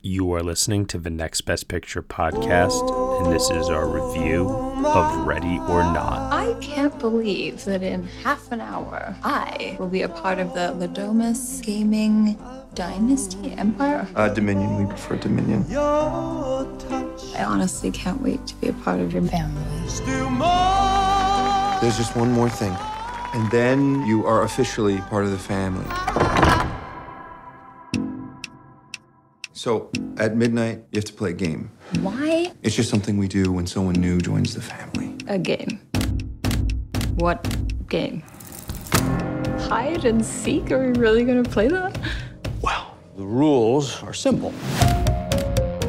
You are listening to the Next Best Picture podcast, and this is our review of Ready or Not. I can't believe that in half an hour, I will be a part of the Le Domas Gaming Dynasty Empire. Uh, Dominion, we prefer Dominion. I honestly can't wait to be a part of your family. There's just one more thing, and then you are officially part of the family. So, at midnight, you have to play a game. Why It's just something we do when someone new joins the family. a game? What game? Hide and seek? Are we really gonna play that? Well, the rules are simple.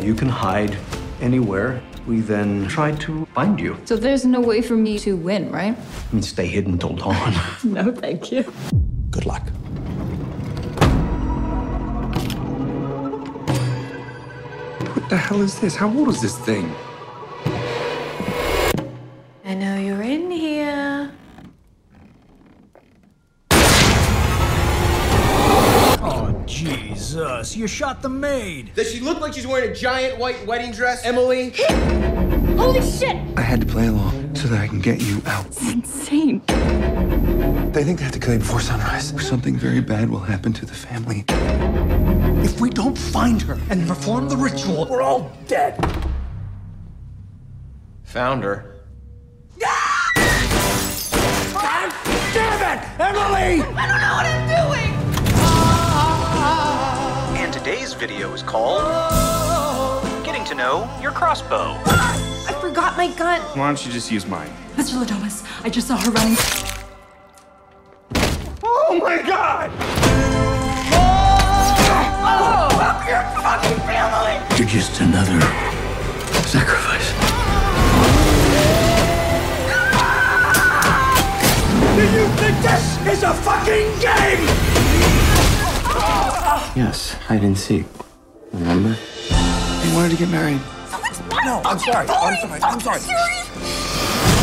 You can hide anywhere. We then try to find you. So there's no way for me to win, right? I mean, stay hidden till dawn. No, thank you. Good luck. The hell is this? How old is this thing? I know you're in here. Oh, Jesus. You shot the maid. Does she look like she's wearing a giant white wedding dress, Emily? Holy shit! I had to play along so that I can get you out. It's Insane. They think they have to kill you before sunrise. Or something very bad will happen to the family. If we don't find her and perform the ritual, we're all dead. Found her. Damn it! Emily! I don't know what I'm doing! And today's video is called Getting to Know Your Crossbow. Ah! I forgot my gun. Why don't you just use mine? Mr. Le Domas, I just saw her running. Oh my god! You're just another sacrifice. Do you think this is a fucking game? Yes, hide and seek. Remember? He wanted to get married. No, I'm sorry. I'm sorry. I'm sorry.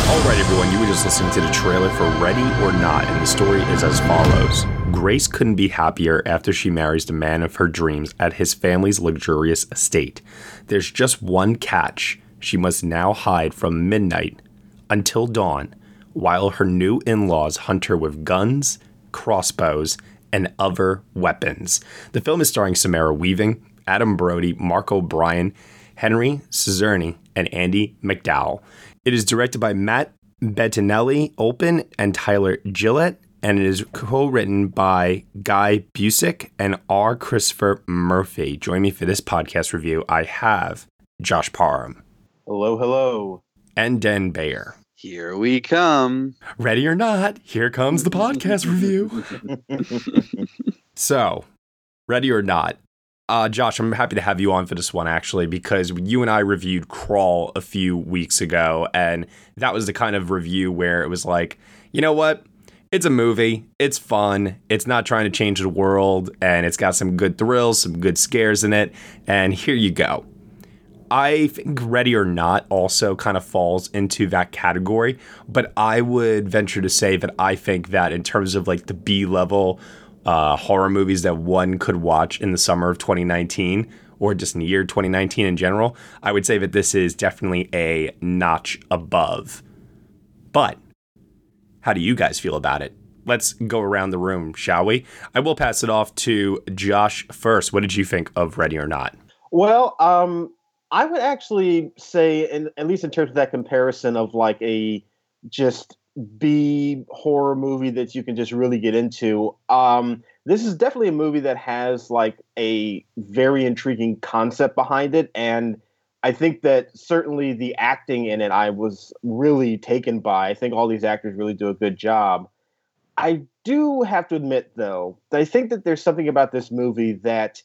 All right, everyone, you were just listening to the trailer for Ready or Not, and the story is as follows. Grace couldn't be happier after she marries the man of her dreams at his family's luxurious estate. There's just one catch. She must now hide from midnight until dawn while her new in laws hunt her with guns, crossbows, and other weapons. The film is starring Samara Weaving, Adam Brody, Mark O'Brien, Henry Czerny, and Andie MacDowell. It is directed by Matt Bettinelli-Olpin and Tyler Gillett, and it is co-written by Guy Busick and R. Christopher Murphy. Join me for this podcast review. I have Josh Parham Hello, hello. and Den Bayer. Here we come. Ready or not, here comes the podcast review. so, ready or not, uh, Josh, I'm happy to have you on for this one actually because you and I reviewed Crawl a few weeks ago, and that was the kind of review where it was like, you know what? It's a movie. It's fun. It's not trying to change the world, and it's got some good thrills, some good scares in it. And here you go. I think Ready or Not also kind of falls into that category, but I would venture to say that I think that in terms of like the B level uh, horror movies that one could watch in the summer of 2019 or just in the year 2019 in general, I would say that this is definitely a notch above. But how do you guys feel about it? Let's go around the room, shall we? I will pass it off to Josh first. What did you think of Ready or Not? Well, um, I would actually say, in, at least in terms of that comparison of like a just B horror movie that you can just really get into, um, this is definitely a movie that has like a very intriguing concept behind it. And I think that certainly the acting in it, I was really taken by. I think all these actors really do a good job. I do have to admit, though, that I think that there's something about this movie that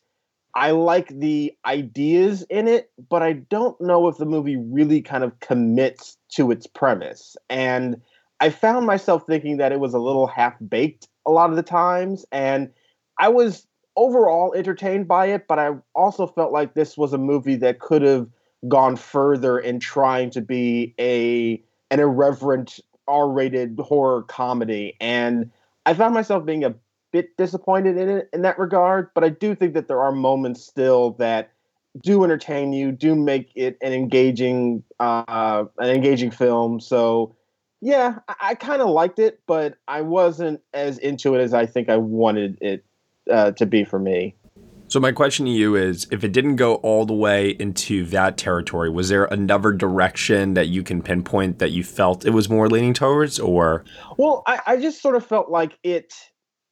I like the ideas in it, but I don't know if the movie really kind of commits to its premise. And I found myself thinking that it was a little half baked a lot of the times. And I was overall entertained by it, but I also felt like this was a movie that could have gone further in trying to be a an irreverent R-rated horror comedy. And I found myself being a bit disappointed in it in that regard, but I do think that there are moments still that do entertain you, do make it an engaging uh, an engaging film. So yeah, I, I kind of liked it, but I wasn't as into it as I think I wanted it uh, to be for me. So my question to you is if it didn't go all the way into that territory, was there another direction that you can pinpoint that you felt it was more leaning towards or Well, I, I just sort of felt like it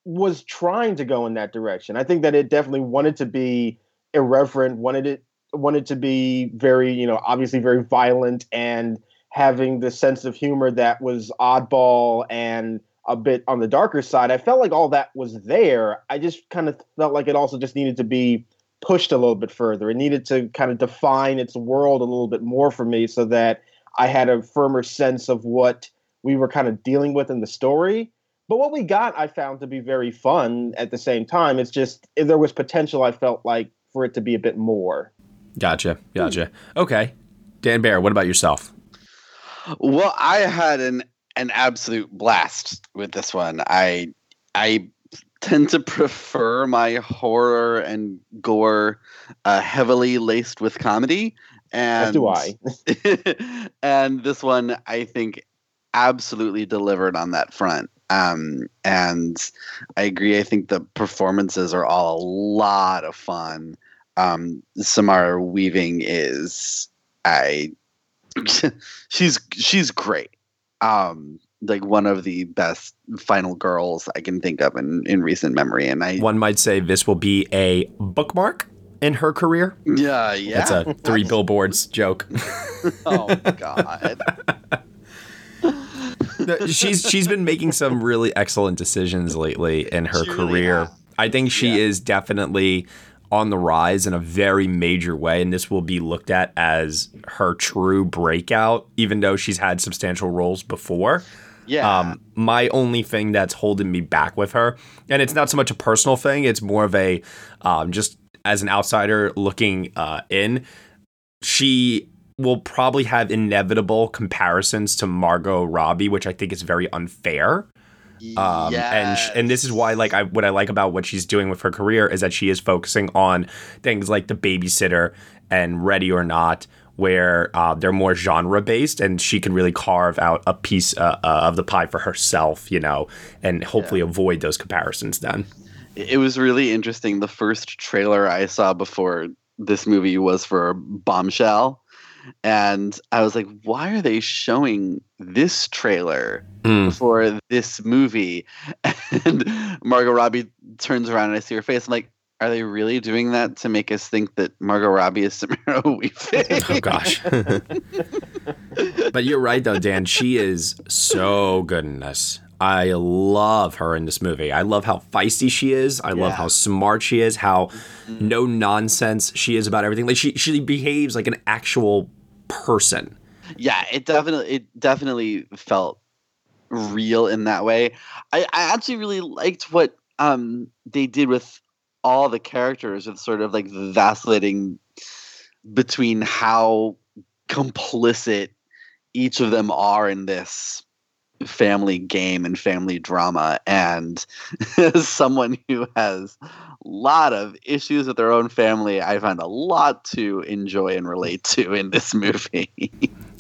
was trying to go in that direction. I think that it definitely wanted to be irreverent, wanted it wanted to be very, you know, obviously very violent and having the sense of humor that was oddball and a bit on the darker side. I felt like all that was there. I just kind of felt like it also just needed to be pushed a little bit further. It needed to kind of define its world a little bit more for me so that I had a firmer sense of what we were kind of dealing with in the story. But what we got, I found to be very fun at the same time. It's just there was potential, I felt like, for it to be a bit more. Gotcha. Gotcha. Okay. Dan Bear, what about yourself? Well, I had an an absolute blast with this one. I I tend to prefer my horror and gore uh, heavily laced with comedy, and As do I. and this one, I think, absolutely delivered on that front. Um, and I agree. I think the performances are all a lot of fun. Um, Samara Weaving is I she's she's great. Um, like one of the best final girls I can think of in, in recent memory. And I One might say this will be a bookmark in her career. yeah yeah That's a three billboards joke. oh god she's she's been making some really excellent decisions lately in her She career. has. I think she is definitely on the rise in a very major way, and this will be looked at as her true breakout, even though she's had substantial roles before. yeah Um, my only thing that's holding me back with her, and it's not so much a personal thing, it's more of a um, just as an outsider looking uh, in. She will probably have inevitable comparisons to Margot Robbie, which I think is very unfair. Um, and sh- and this is why like I what I like about what she's doing with her career is that she is focusing on things like the babysitter and Ready or Not, where uh, they're more genre based, and she can really carve out a piece uh, uh, of the pie for herself, you know, and hopefully avoid those comparisons. Then it was really interesting. The first trailer I saw before this movie was for Bombshell. And I was like, why are they showing this trailer Mm. for this movie? And Margot Robbie turns around and I see her face. I'm like, are they really doing that to make us think that Margot Robbie is Samara Weaving? oh gosh, but you're right though, Dan. She is so good in this. I love her in this movie. I love how feisty she is. I love how smart she is. How no nonsense she is about everything. Like she she behaves like an actual person. yeah it definitely it definitely felt real in that way i i actually really liked what um they did with all the characters with sort of like vacillating between how complicit each of them are in this family game and family drama and as someone who has a lot of issues with their own family i find a lot to enjoy and relate to in this movie.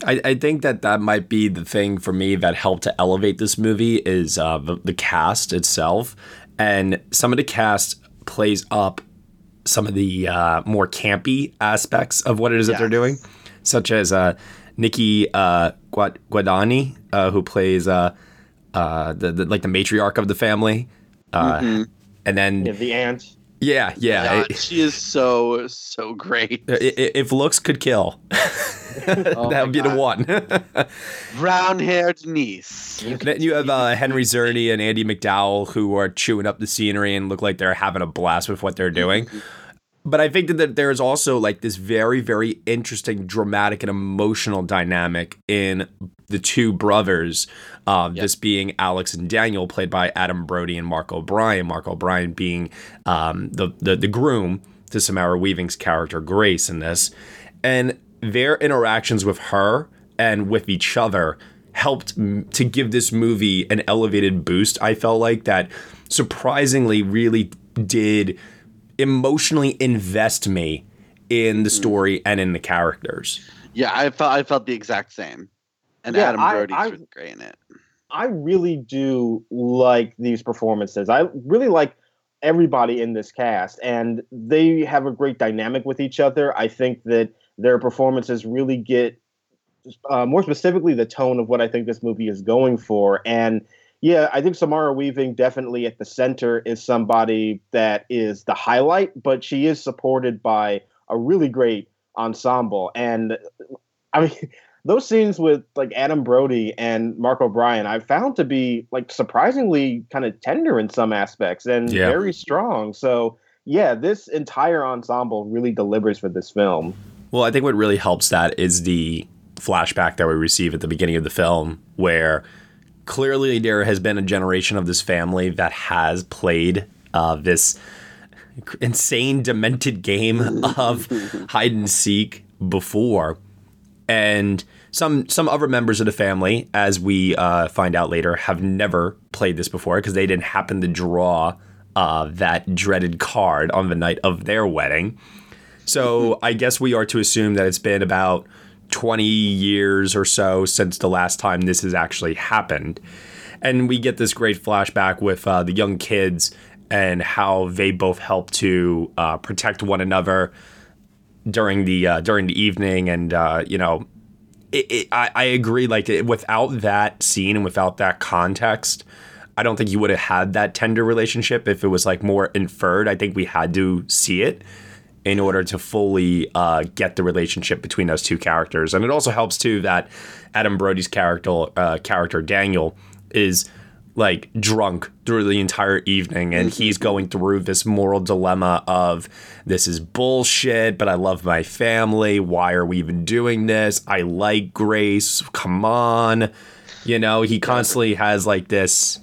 I, I think that that might be the thing for me that helped to elevate this movie is uh, the, the cast itself, and some of the cast plays up some of the uh, more campy aspects of what it is that they're doing, such as uh, Nikki uh, Guad- Guadagni, uh, who plays uh, uh, the, the like the matriarch of the family, uh, Mhm. and then Yeah, the ant. yeah, yeah. God, she is so so great. i- i- if looks could kill, that would be the one. Brown haired niece. Then you have uh, Henry Czerny and Andie MacDowell who are chewing up the scenery and look like they're having a blast with what they're doing. But I think that- that there's also like this very, very interesting, dramatic, and emotional dynamic in the two brothers. Um, This being Alex and Daniel, played by Adam Brody and Mark O'Brien. Mark O'Brien being um, the, the the groom to Samara Weaving's character Grace in this, and their interactions with her and with each other helped m- to give this movie an elevated boost. I felt like that surprisingly really did emotionally invest me in the story and in the characters. Yeah, I felt I felt the exact same. And Yeah, Adam I- Brody's I- really great in it. I really do like these performances. I really like everybody in this cast, and they have a great dynamic with each other. I think that their performances really get, uh, more specifically, the tone of what I think this movie is going for. And yeah, I think Samara Weaving definitely at the center is somebody that is the highlight, but she is supported by a really great ensemble. And I mean, those scenes with like Adam Brody and Mark O'Brien, I found to be like surprisingly kind of tender in some aspects and Yeah. very strong. So yeah, this entire ensemble really delivers for this film. Well, I think what really helps that is the flashback that we receive at the beginning of the film, where clearly there has been a generation of this family that has played uh, this insane, demented game of hide and seek before, and some some other members of the family, as we uh, find out later, have never played this before because they didn't happen to draw uh, that dreaded card on the night of their wedding. So I guess we are to assume that it's been about 20 years or so since the last time this has actually happened. And we get this great flashback with uh, the young kids and how they both help to uh, protect one another during the uh, during the evening. And uh, you know, it, it, I, I agree. Like it, without that scene and without that context, I don't think you would have had that tender relationship if it was like more inferred. I think we had to see it in order to fully uh, get the relationship between those two characters. And it also helps too that Adam Brody's character, uh, character Daniel, is like drunk through the entire evening, and he's going through this moral dilemma of this is bullshit, but I love my family. Why are we even doing this? I like Grace. Come on, you know. He constantly has like this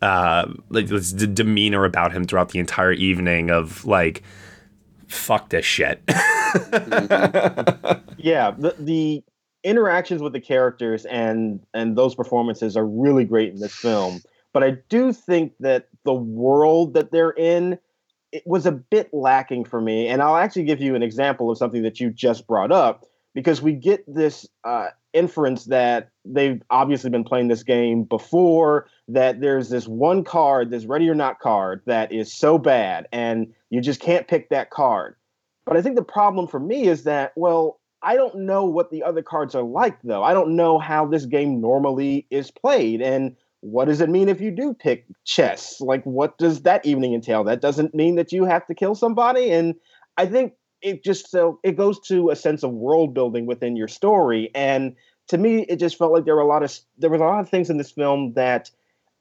uh like this d- demeanor about him throughout the entire evening of like fuck this shit. Yeah the, the interactions with the characters and and those performances are really great in this film. But i do think that the world that they're in it was a bit lacking for me. And i'll actually give you an example of something that you just brought up because we get this uh, inference that they've obviously been playing this game before that there's this one card this ready or not card that is so bad and you just can't pick that card but I think the problem for me is that, well, I don't know what the other cards are like, though. I don't know how this game normally is played. And what does it mean if you do pick chess? Like, what does that evening entail? That doesn't mean that you have to kill somebody. And I think it just so it goes to a sense of world building within your story. And to me, it just felt like there were a lot of there was a lot of things in this film that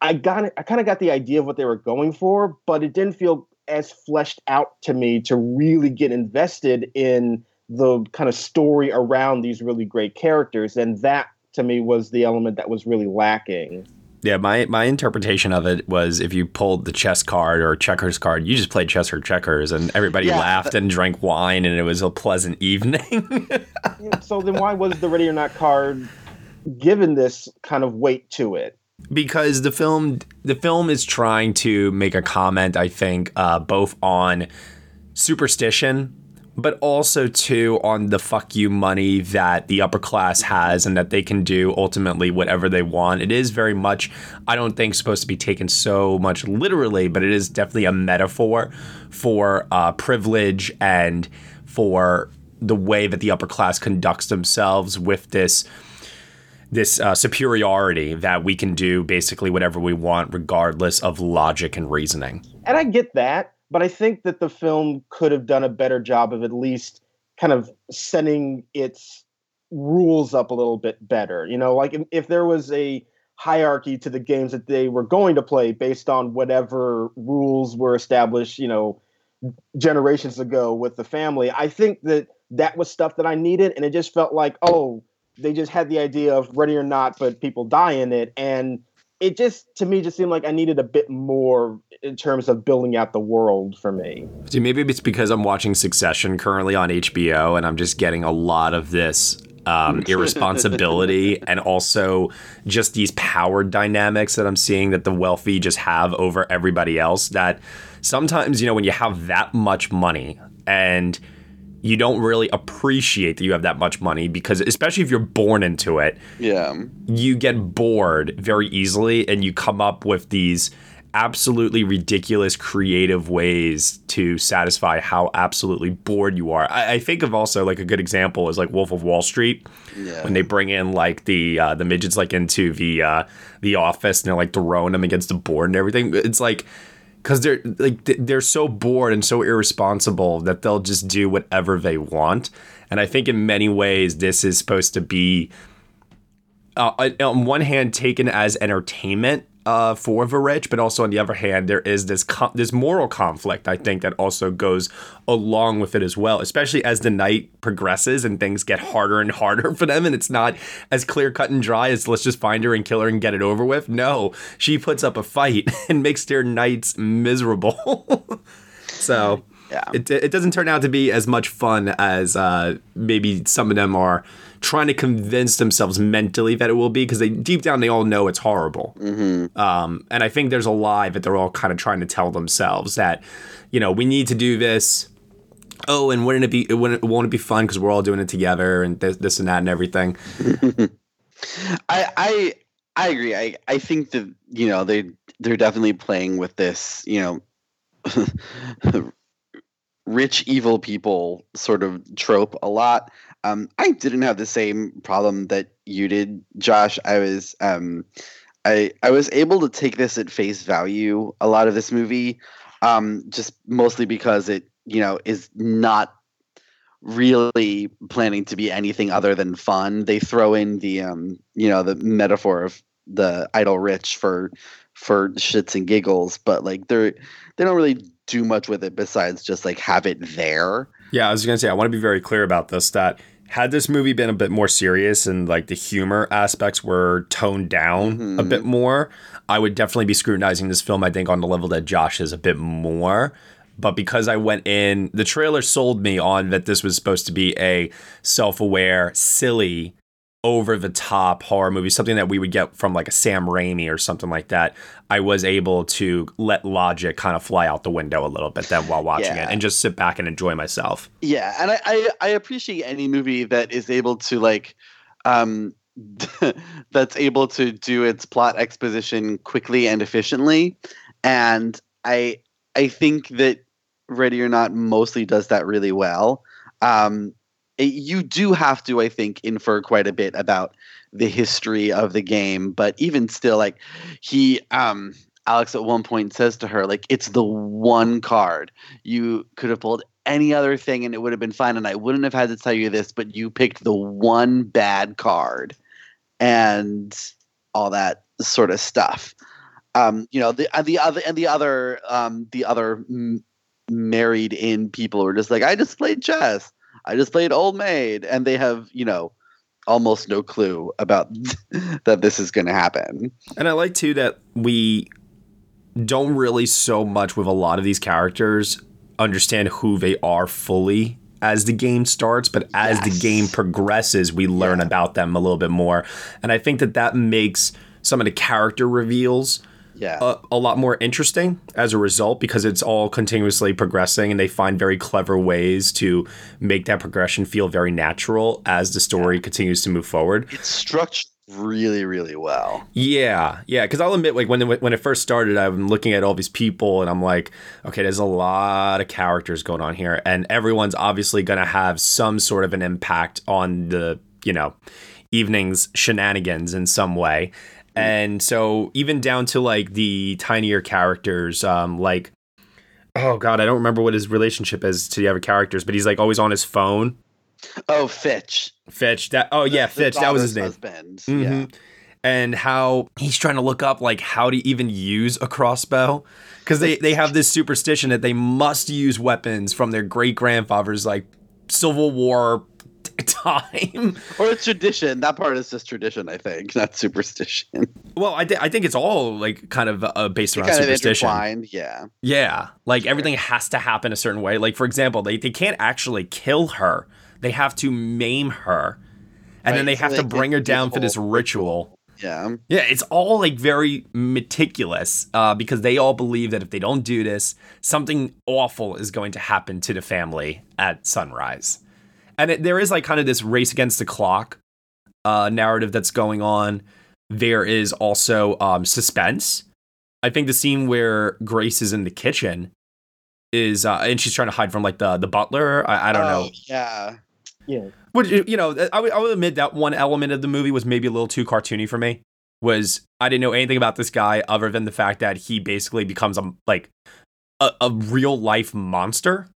I got. I kind of got the idea of what they were going for, but it didn't feel as fleshed out to me to really get invested in the kind of story around these really great characters. And that to me was the element that was really lacking. Yeah my my interpretation of it was if you pulled the chess card or checkers card you just played chess or checkers and everybody Yeah, laughed and drank wine and it was a pleasant evening so then why was the Ready or Not card given this kind of weight to it? because the film the film is trying to make a comment i think uh, both on superstition but also too on the fuck you money that the upper class has and that they can do ultimately whatever they want it is very much i don't think supposed to be taken so much literally but it is definitely a metaphor for uh, privilege and for the way that the upper class conducts themselves with this this uh, superiority that we can do basically whatever we want, regardless of logic and reasoning. And I get that, but I think that the film could have done a better job of at least kind of setting its rules up a little bit better. You know, like if, there was a hierarchy to the games that they were going to play based on whatever rules were established, you know, generations ago with the family, I think that that was stuff that I needed. And it just felt like, oh, they just had the idea of ready or not, but people die in it. And it just, to me, just seemed like I needed a bit more in terms of building out the world for me. See, maybe it's because I'm watching Succession currently on HBO and I'm just getting a lot of this um, irresponsibility and also just these power dynamics that I'm seeing that the wealthy just have over everybody else. That sometimes, you know, when you have that much money and you don't really appreciate that you have that much money because especially if you're born into it, Yeah. you get bored very easily and you come up with these absolutely ridiculous creative ways to satisfy how absolutely bored you are. I, I think of also like a good example is like Wolf of Wall Street Yeah. when they bring in like the uh, the midgets like into the uh, the office and they're like throwing them against the board and everything. It's like because they're like they're so bored and so irresponsible that they'll just do whatever they want. And I think in many ways this is supposed to be uh, on one hand taken as entertainment uh, for the rich, but also on the other hand, there is this co- this moral conflict. I think that also goes along with it as well, especially as the night progresses and things get harder and harder for them, and it's not as clear cut and dry as let's just find her and kill her and get it over with. No, she puts up a fight and makes their nights miserable. so Yeah. it, it doesn't turn out to be as much fun as uh, maybe some of them are trying to convince themselves mentally that it will be because they deep down they all know it's horrible um, and i think there's a lie that they're all kind of trying to tell themselves that you know we need to do this oh and wouldn't it be it wouldn't won't it be fun because we're all doing it together and this, this and that and everything I I I agree. I I think that you know they they're definitely playing with this you know rich evil people sort of trope a lot. Um, I didn't have the same problem that you did, Josh. I was um, I I was able to take this at face value. A lot of this movie, um, just mostly because it you know is not really planning to be anything other than fun. They throw in the um, you know, the metaphor of the idle rich for for shits and giggles, but like they're they don't really do much with it besides just like have it there. Yeah, I was gonna say I want to be very clear about this. That had this movie been a bit more serious and like the humor aspects were toned down a mm-hmm. bit more, I would definitely be scrutinizing this film. I think on the level that Josh is a bit more. But because I went in, the trailer sold me on that this was supposed to be a self-aware, silly, over the top horror movie, something that we would get from like a Sam Raimi or something like that. I was able to let logic kind of fly out the window a little bit then while watching Yeah. it and just sit back and enjoy myself. Yeah, and I, I I appreciate any movie that is able to like um that's able to do its plot exposition quickly and efficiently. And I I think that Ready or Not mostly does that really well. Um you do have to, I think, infer quite a bit about the history of the game, but even still, like he um Alex at one point says to her, like, it's the one card. You could have pulled any other thing and it would have been fine. And I wouldn't have had to tell you this, but you picked the one bad card and all that sort of stuff. Um, you know, the uh, the other and the other um the other married in people were just like, I just played chess. I just played Old Maid, and they have, you know, almost no clue about that this is going to happen. And I like too that we don't really so much with a lot of these characters understand who they are fully as the game starts, but as the game progresses, we learn about them a little bit more. And I think that that makes some of the character reveals Yeah. a, a lot more interesting as a result because it's all continuously progressing and they find very clever ways to make that progression feel very natural as the story continues to move forward. it's structured really, really well. Yeah, yeah. Because I'll admit, like when it, when it first started, I'm looking at all these people, and I'm like, okay, there's a lot of characters going on here, and everyone's obviously going to have some sort of an impact on the you know evening's shenanigans in some way. And so even down to like the tinier characters, um, like oh god, I don't remember what his relationship is to the other characters, but he's like always on his phone. Oh, Fitch. Fitch, that oh yeah, The Fitch, that was his name. Husband. Mhm. Yeah. and how he's trying to look up like how to even use a crossbow because they, they have this superstition that they must use weapons from their great grandfather's like Civil War t- time. Or it's tradition. That part is just tradition, I think, not superstition. well, I, th- I think it's all like kind of uh, based around superstition. Yeah. Yeah, like everything has to happen a certain way. Like for example, they they can't actually kill her; they have to maim her, and then they so have they to bring her down for this ritual. Yeah. Yeah, it's all like very meticulous uh, because they all believe that if they don't do this, something awful is going to happen to the family at sunrise. And it, there is like kind of this race against the clock uh, narrative that's going on. There is also um, suspense. I think the scene where Grace is in the kitchen is, uh, and she's trying to hide from like the the butler. I, I don't know. Oh, Yeah. Yeah. But you you know, I would, would admit that one element of the movie was maybe a little too cartoony for me. Was I didn't know anything about this guy other than the fact that he basically becomes a like a, a real life monster.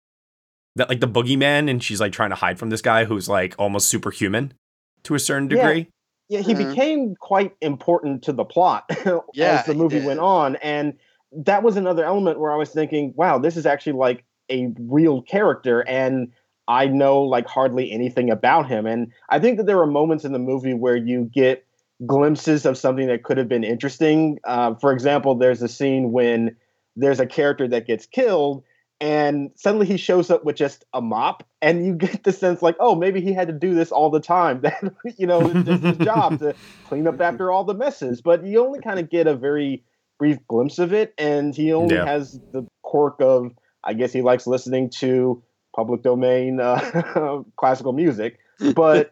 That like the boogeyman, and she's like trying to hide from this guy who's like almost superhuman to a certain degree. Yeah, he Mhm. became quite important to the plot Yeah, as the movie did. went on. And that was another element where I was thinking, wow, this is actually like a real character. And I know like hardly anything about him. And I think that there are moments in the movie where you get glimpses of something that could have been interesting. Uh, for example, there's a scene when there's a character that gets killed and suddenly he shows up with just a mop and you get the sense like oh maybe he had to do this all the time that you know it's just his job to clean up after all the messes but you only kind of get a very brief glimpse of it and he only Yeah. has the quirk of i guess he likes listening to public domain uh, classical music but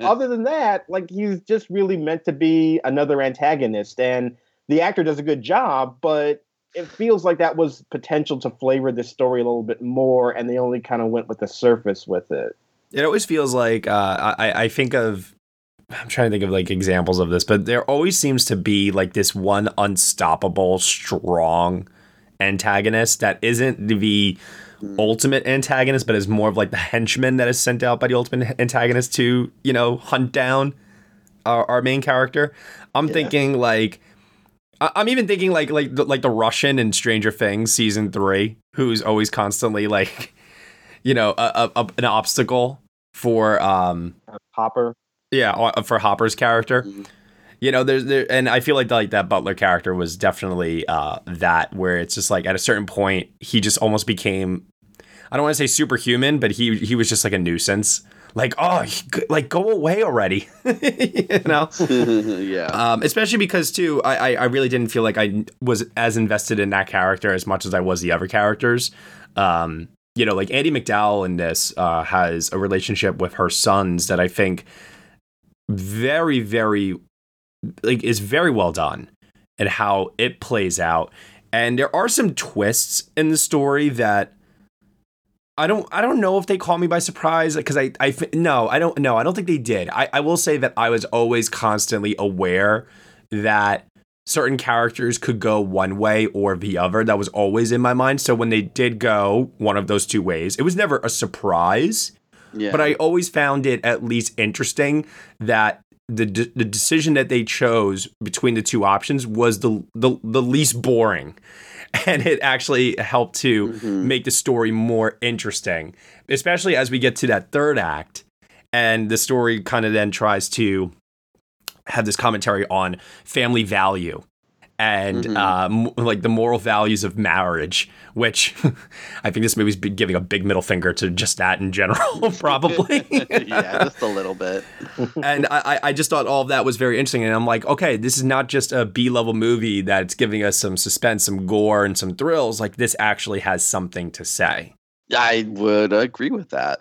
other than that, like he's just really meant to be another antagonist, and the actor does a good job, but it feels like that was potential to flavor the story a little bit more, and they only kind of went with the surface with it. It always feels like uh, I I think of I'm trying to think of like examples of this, but there always seems to be like this one unstoppable, strong antagonist that isn't the ultimate antagonist, but is more of like the henchman that is sent out by the ultimate antagonist to, you know, hunt down our, our main character. I'm thinking like I- I'm even thinking like like the, like the Russian in Stranger Things season three, who's always constantly like, you know, a, a, a- an obstacle for um Hopper. yeah uh, for Hopper's character. You know, there's there, and I feel like like that Butler character was definitely uh that where it's just like at a certain point he just almost became I don't want to say superhuman, but he he was just like a nuisance. Like oh, like go away already, you know. yeah. Um, especially because too, I, I I really didn't feel like I was as invested in that character as much as I was the other characters. Um, you know, like Andie MacDowell in this uh, has a relationship with her sons that I think very very like is very well done and how it plays out. And there are some twists in the story that I don't I don't know if they caught me by surprise because I I no I don't no I don't think they did. I I will say that I was always constantly aware that certain characters could go one way or the other. That was always in my mind. So when they did go one of those two ways, it was never a surprise. yeah. But I always found it at least interesting that the d- the decision that they chose between the two options was the the, the least boring. And it actually helped to mm-hmm. make the story more interesting, especially as we get to that third act. And the story kind of then tries to have this commentary on family value and Mhm. um, like the moral values of marriage, which I think this movie's be giving a big middle finger to just that in general, probably. yeah, just a little bit. and I, I- I just thought all of that was very interesting. And I'm like, okay, this is not just a B level movie that's giving us some suspense, some gore, and some thrills. Like, this actually has something to say. I would agree with that.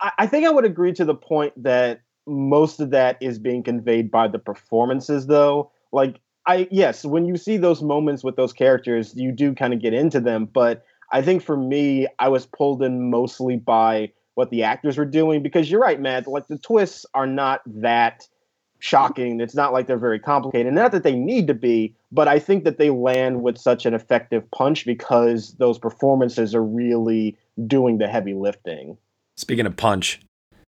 I, I think I would agree to the point that most of that is being conveyed by the performances, though. Like, I yes, when you see those moments with those characters, you do kind of get into them. But I think for me, I was pulled in mostly by what the actors were doing because you're right, Matt. Like the twists are not that shocking. It's not like they're very complicated. Not that they need to be, but I think that they land with such an effective punch because those performances are really doing the heavy lifting. Speaking of punch,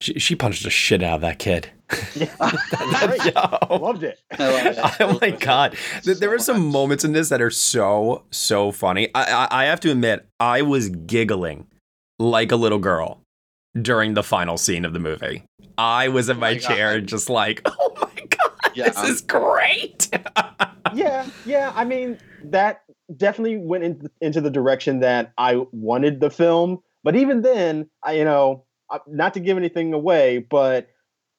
she, she punched the shit out of that kid. Great. Yo. Loved it. Oh, oh my god Th- there are some moments in this that are so so funny I, I i have to admit i was giggling like a little girl during the final scene of the movie i was in oh my, my chair God. just like oh my god Yeah, this I'm- is great yeah, yeah. I mean, that definitely went in, into the direction that I wanted the film. But even then, I, you know, not to give anything away, but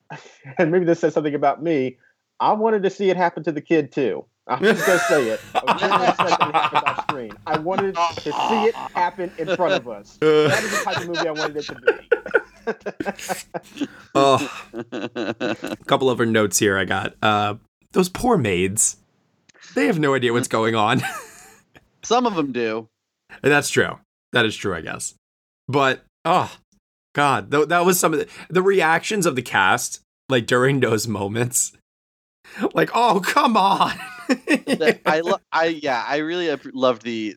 and maybe this says something about me. I wanted to see it happen to the kid too. I'm just gonna say it. I wanted to see something happen off screen. I wanted to see it happen in front of us. That is the type of movie I wanted it to be. Oh, a couple other notes here I got. Uh, those poor maids. They have no idea what's going on. Some of them do. And that's true. That is true, I guess. But oh god, th- that was some of the, the reactions of the cast like during those moments. Like, oh come on. I lo- I yeah, I really loved the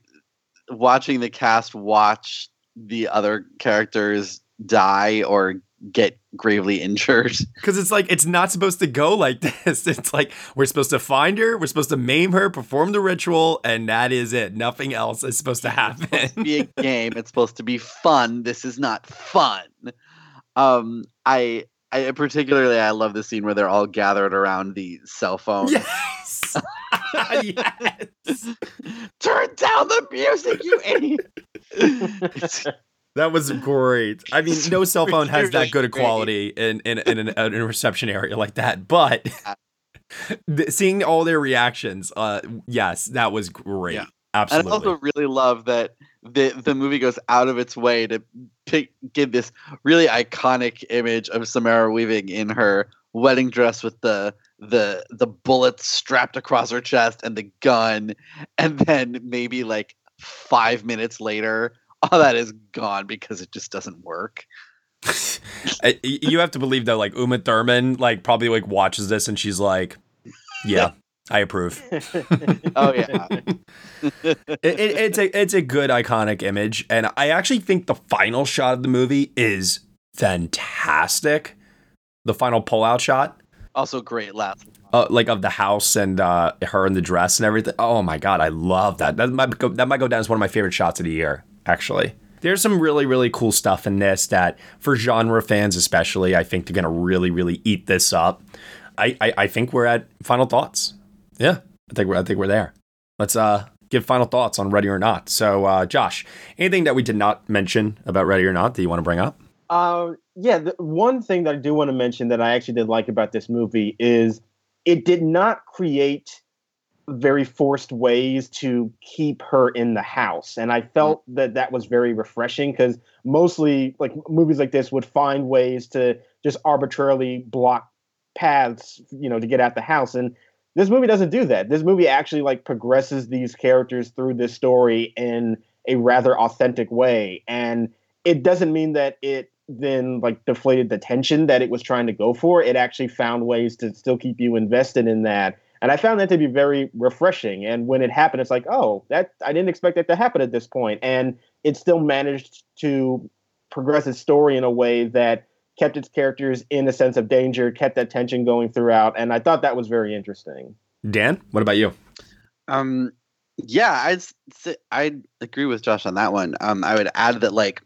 watching the cast watch the other characters die or get gravely injured. Because it's like it's not supposed to go like this. It's like we're supposed to find her, we're supposed to maim her, perform the ritual, and that is it. Nothing else is supposed to happen. be a game. It's supposed to be fun. This is not fun. Um, I, I particularly I love the scene where they're all gathered around the cell phone. Yes. yes. Turn down the music, you idiot. That was great. I mean, no cell phone has that good a quality in in, in, an, in a reception area like that. But seeing all their reactions, uh, yes, that was great. Yeah. Absolutely. And I also really love that the the movie goes out of its way to pick give this really iconic image of Samara Weaving in her wedding dress with the the the bullets strapped across her chest and the gun, and then maybe like five minutes later, all that is gone because it just doesn't work. You have to believe though, like Uma Thurman, like probably like watches this and she's like, "Yeah, I approve." Oh yeah, it, it, it's a it's a good iconic image, and I actually think the final shot of the movie is fantastic. The final pullout shot, also great last. uh, like of the house and uh, her in the dress and everything. Oh my god, I love that. That might go, that might go down as one of my favorite shots of the year. Actually, there's some really really cool stuff in this that for genre fans especially, I think they're gonna really really eat this up. I I, I think we're at final thoughts. Yeah, I think we're I think we're there. Let's uh give final thoughts on Ready or Not. So, uh, Josh, anything that we did not mention about Ready or Not that you want to bring up? Uh, yeah, the one thing that I do want to mention that I actually did like about this movie is it did not create very forced ways to keep her in the house, and I mm-hmm. felt that that was very refreshing because mostly like movies like this would find ways to just arbitrarily block paths, you know, to get out the house, and this movie doesn't do that. This movie actually like progresses these characters through this story in a rather authentic way, and it doesn't mean that it then like deflated the tension that it was trying to go for. It actually found ways to still keep you invested in that. And I found that to be very refreshing. And when it happened, it's like, oh, that I didn't expect that to happen at this point. And it still managed to progress its story in a way that kept its characters in a sense of danger, kept that tension going throughout. And I thought that was very interesting. Dan, what about you? Um, yeah, I'd I'd agree with Josh on that one. Um, I would add that like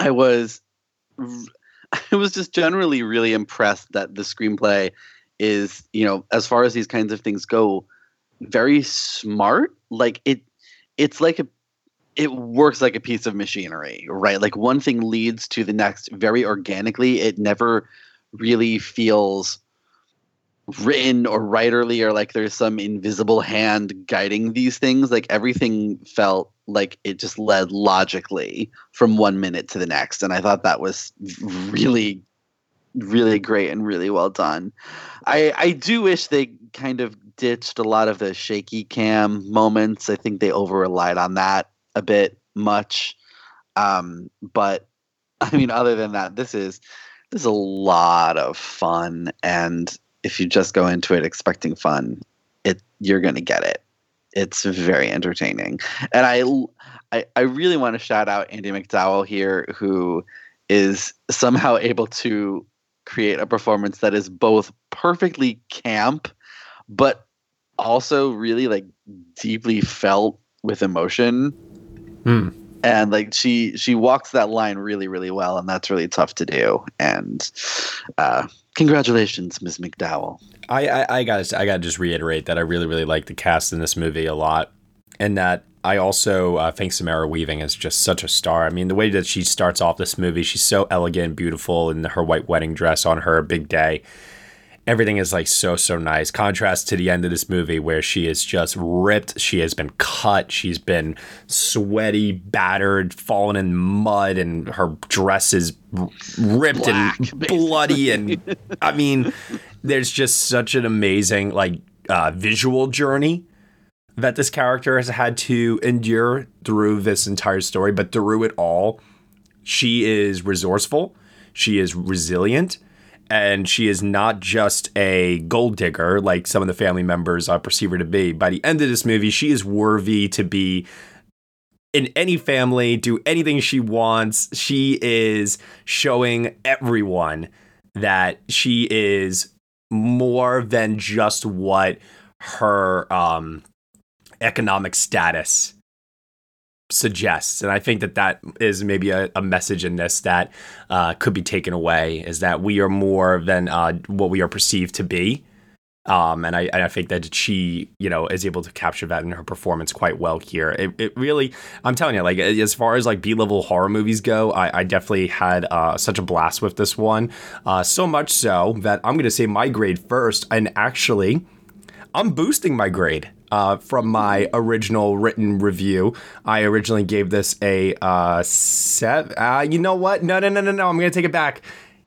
I was, I was just generally really impressed that the screenplay is, you know, as far as these kinds of things go, very smart. Like it, it's like a, it works like a piece of machinery, right? Like one thing leads to the next very organically. It never really feels written or writerly or like there's some invisible hand guiding these things like everything felt like it just led logically from one minute to the next and i thought that was really really great and really well done. I i do wish they kind of ditched a lot of the shaky cam moments. I think they over relied on that a bit much. Um but i mean other than that this is this is a lot of fun. And if you just go into it expecting fun, it you're gonna get it. It's very entertaining, and I I, I really want to shout out Andie MacDowell here, who is somehow able to create a performance that is both perfectly camp, but also really like deeply felt with emotion. Hmm. And like she she walks that line really really well, and that's really tough to do. And uh, congratulations, Ms. MacDowell. I, I I gotta I gotta just reiterate that I really really like the cast in this movie a lot. And that I also uh, think Samara Weaving is just such a star. I mean, the way that she starts off this movie, she's so elegant, beautiful in her white wedding dress on her big day. Everything is like so so nice. Contrast to the end of this movie where she is just ripped. She has been cut. She's been sweaty, battered, fallen in mud, and her dress is ripped Black, and bloody. And I mean, there's just such an amazing like uh, visual journey that this character has had to endure through this entire story, but through it all, she is resourceful, she is resilient, and she is not just a gold digger like some of the family members uh, perceive her to be. By the end of this movie, she is worthy to be in any family, do anything she wants. She is showing everyone that she is more than just what her um economic status suggests and i think that that is maybe a, a message in this that uh, could be taken away is that we are more than uh, what we are perceived to be um, and I, I think that she, you know, is able to capture that in her performance quite well here. It, it really, I'm telling you, like as far as like B-level horror movies go, I, I definitely had uh, such a blast with this one. Uh, so much so that I'm going to say my grade first, and actually, I'm boosting my grade uh, from my original written review. I originally gave this a uh, seven. Uh, you know what? No, no, no, no, no. I'm gonna take it back.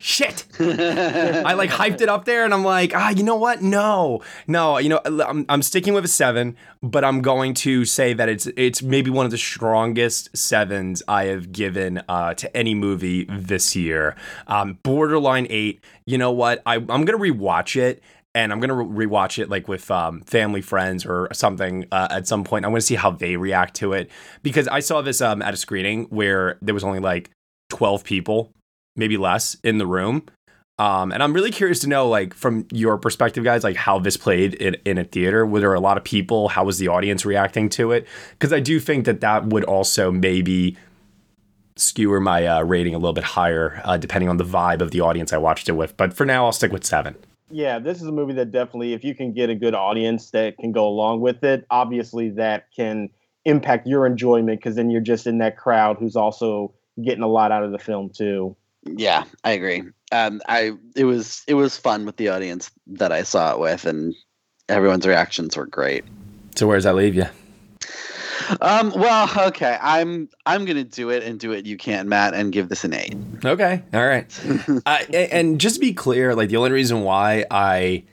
Shit. I like hyped it up there, and I'm like, ah, you know what? No, no. You know, I'm, I'm sticking with a seven, but I'm going to say that it's it's maybe one of the strongest sevens I have given uh, to any movie this year. Um, borderline eight. You know what? I, I'm gonna rewatch it and I'm gonna re- rewatch it like with um, family friends or something uh, at some point. I want to see how they react to it because I saw this um, at a screening where there was only like 12 people, maybe less, in the room. Um, and I'm really curious to know, like, from your perspective, guys, like how this played in, in a theater. Were there a lot of people? How was the audience reacting to it? Because I do think that that would also maybe skewer my uh, rating a little bit higher, uh, depending on the vibe of the audience I watched it with. But for now, I'll stick with seven yeah, this is a movie that definitely, if you can get a good audience that can go along with it, obviously that can impact your enjoyment because then you're just in that crowd who's also getting a lot out of the film too. Yeah, I agree. Um, I it was it was fun with the audience that I saw it with, and everyone's reactions were great. So where does that leave you? Um, well, okay. I'm I'm gonna do it and do it. You can, Matt, and give this an eight. Okay, all right. uh, and just to be clear, like the only reason why I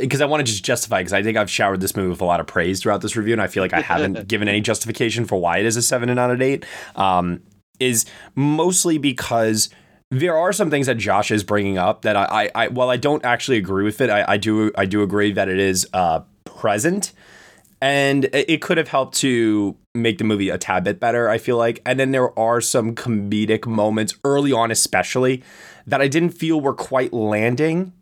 because uh, I want to just justify because I think I've showered this movie with a lot of praise throughout this review, and I feel like I haven't given any justification for why it is a seven and not an eight. Um, is mostly because there are some things that Josh is bringing up that I, I, I while I don't actually agree with it, I, I do I do agree that it is uh, present and it could have helped to make the movie a tad bit better i feel like. And then there are some comedic moments early on especially that i didn't feel were quite landing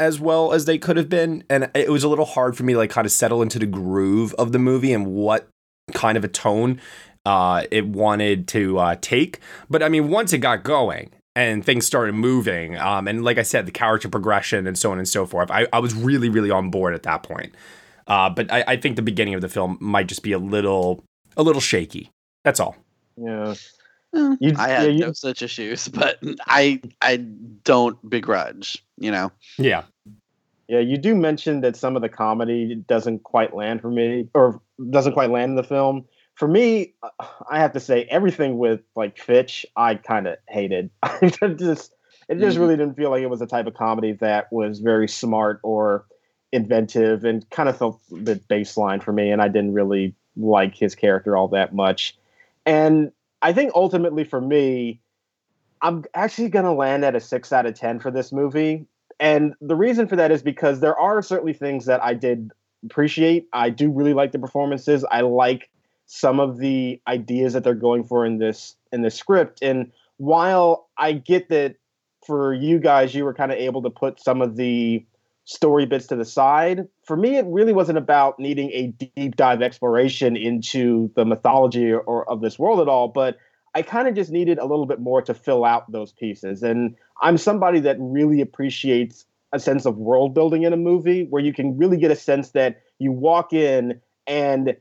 as well as they could have been. And it was a little hard for me to like kind of settle into the groove of the movie and what kind of a tone uh, it wanted to uh, take. But i mean once it got going and things started moving um, and like i said the character progression and so on and so forth I, I was really really on board at that point uh, but I, I think the beginning of the film might just be a little a little shaky. That's all. Yeah. You, I had yeah, no such issues, but I I don't begrudge, you know. Yeah. Yeah, you do mention that some of the comedy doesn't quite land for me, or doesn't quite land in the film. For me, I have to say everything with like Fitch, I kind of hated. I just it just mm. really didn't feel like it was a type of comedy that was very smart or inventive and kind of felt bit baseline for me, and I didn't really like his character all that much. And I think ultimately for me, I'm actually going to land at a six out of 10 for this movie. And the reason for that is because there are certainly things that I did appreciate. I do really like the performances. I like some of the ideas that they're going for in this in the script. And while I get that for you guys, you were kind of able to put some of the story bits to the side. For me, it really wasn't about needing a deep dive exploration into the mythology or, or of this world at all, but I kind of just needed a little bit more to fill out those pieces. And I'm somebody that really appreciates a sense of world building in a movie where you can really get a sense that you walk in and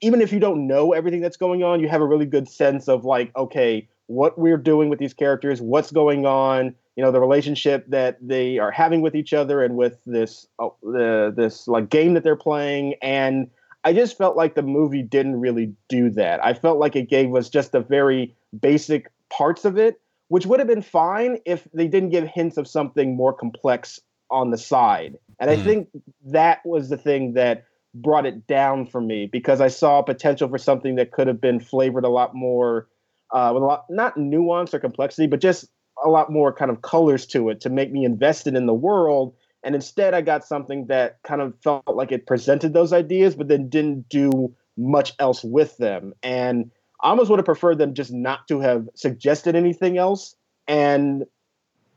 even if you don't know everything that's going on, you have a really good sense of like, okay, what we're doing with these characters, what's going on, you know, the relationship that they are having with each other and with this uh, the this like game that they're playing and I just felt like the movie didn't really do that. I felt like it gave us just the very basic parts of it, which would have been fine if they didn't give hints of something more complex on the side. And Mm. I think that was the thing that brought it down for me because I saw potential for something that could have been flavored a lot more, uh, with a lot not nuance or complexity, but just a lot more kind of colors to it to make me invested in the world. And instead, I got something that kind of felt like it presented those ideas, but then didn't do much else with them. And I almost would have preferred them just not to have suggested anything else. And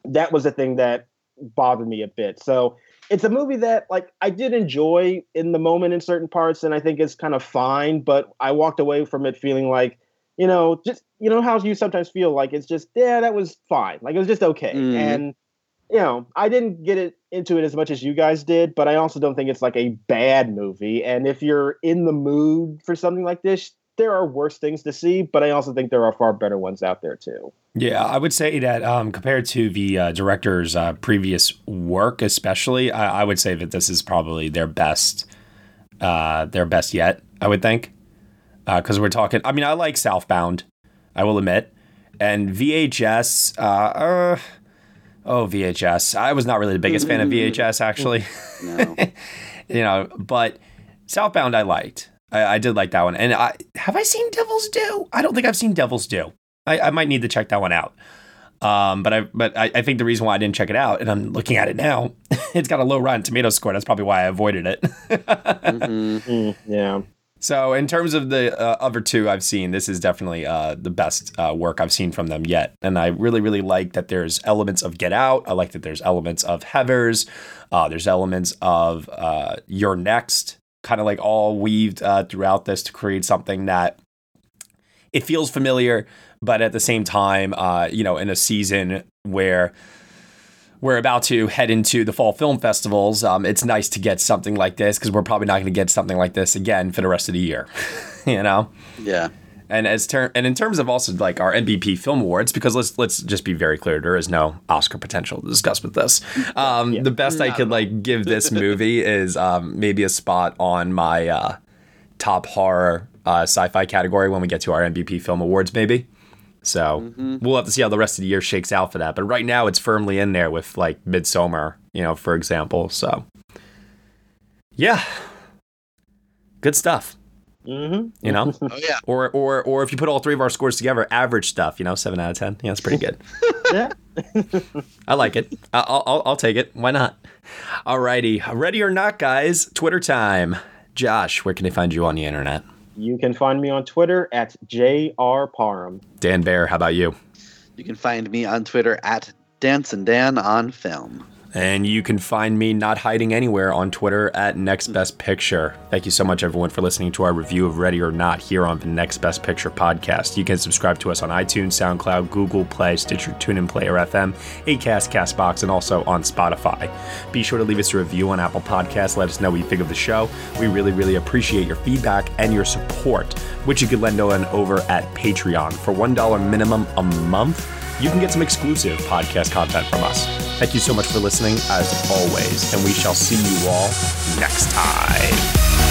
that was the thing that bothered me a bit. So it's a movie that like I did enjoy in the moment in certain parts, and I think it's kind of fine. But I walked away from it feeling like, you know, just you know how you sometimes feel like it's just yeah, that was fine, like it was just okay, Mhm. and you know I didn't get it into it as much as you guys did, but I also don't think it's like a bad movie. And if you're in the mood for something like this, there are worse things to see, but I also think there are far better ones out there too. Yeah, I would say that um, compared to the uh, director's uh, previous work, especially, I, I would say that this is probably their best, uh, their best yet. I would think, because we're talking. I mean, I like Southbound, I will admit, and VHS. Uh, uh, oh, VHS. I was not really the biggest fan of VHS, actually. No. you know, but Southbound I liked. I, I did like that one. And I have I seen Devil's Due? I don't think I've seen Devil's Due. I, I might need to check that one out. Um, but I but I, I think the reason why I didn't check it out, and I'm looking at it now, it's got a low Rotten Tomato score. That's probably why I avoided it. Mm, yeah. So in terms of the uh, other two I've seen, this is definitely uh, the best uh, work I've seen from them yet, and I really really like that there's elements of Get Out. I like that there's elements of Heather's. Uh, there's elements of uh, You're Next, kind of like all weaved uh, throughout this to create something that it feels familiar, but at the same time, you know, in a season where we're about to head into the fall film festivals, um, it's nice to get something like this because we're probably not going to get something like this again for the rest of the year, you know. Yeah. And as ter- and in terms of also like our MVP film awards, because let's let's just be very clear, there is no Oscar potential to discuss with this. Um, The best I could like give this movie is um, maybe a spot on my uh, top horror uh, sci-fi category when we get to our MVP film awards, maybe. So we'll have to see how the rest of the year shakes out for that. But right now, it's firmly in there with like Midsommar, you know, for example. So yeah, good stuff. Mm-hmm. You know, Oh yeah. or or or if you put all three of our scores together, average stuff. You know, seven out of ten. Yeah, that's pretty good. Yeah. I like it. I'll, I'll I'll take it. Why not? Alrighty, ready or not, guys? Twitter time. Josh, where can they find you on the internet? You can find me on Twitter at jrparham. Dan Bear, how about you? You can find me on Twitter at Dance and Dan on Film. And you can find me not hiding anywhere on Twitter at Next Best Picture. Thank you so much, everyone, for listening to our review of Ready or Not here on the Next Best Picture podcast. You can subscribe to us on iTunes, SoundCloud, Google Play, Stitcher, TuneIn Player FM, Acast, Castbox, and also on Spotify. Be sure to leave us a review on Apple Podcasts. Let us know what you think of the show. We really, really appreciate your feedback and your support, which you can lend on over at Patreon. For $1 minimum a month, you can get some exclusive podcast content from us. Thank you so much for listening, as always, and we shall see you all next time.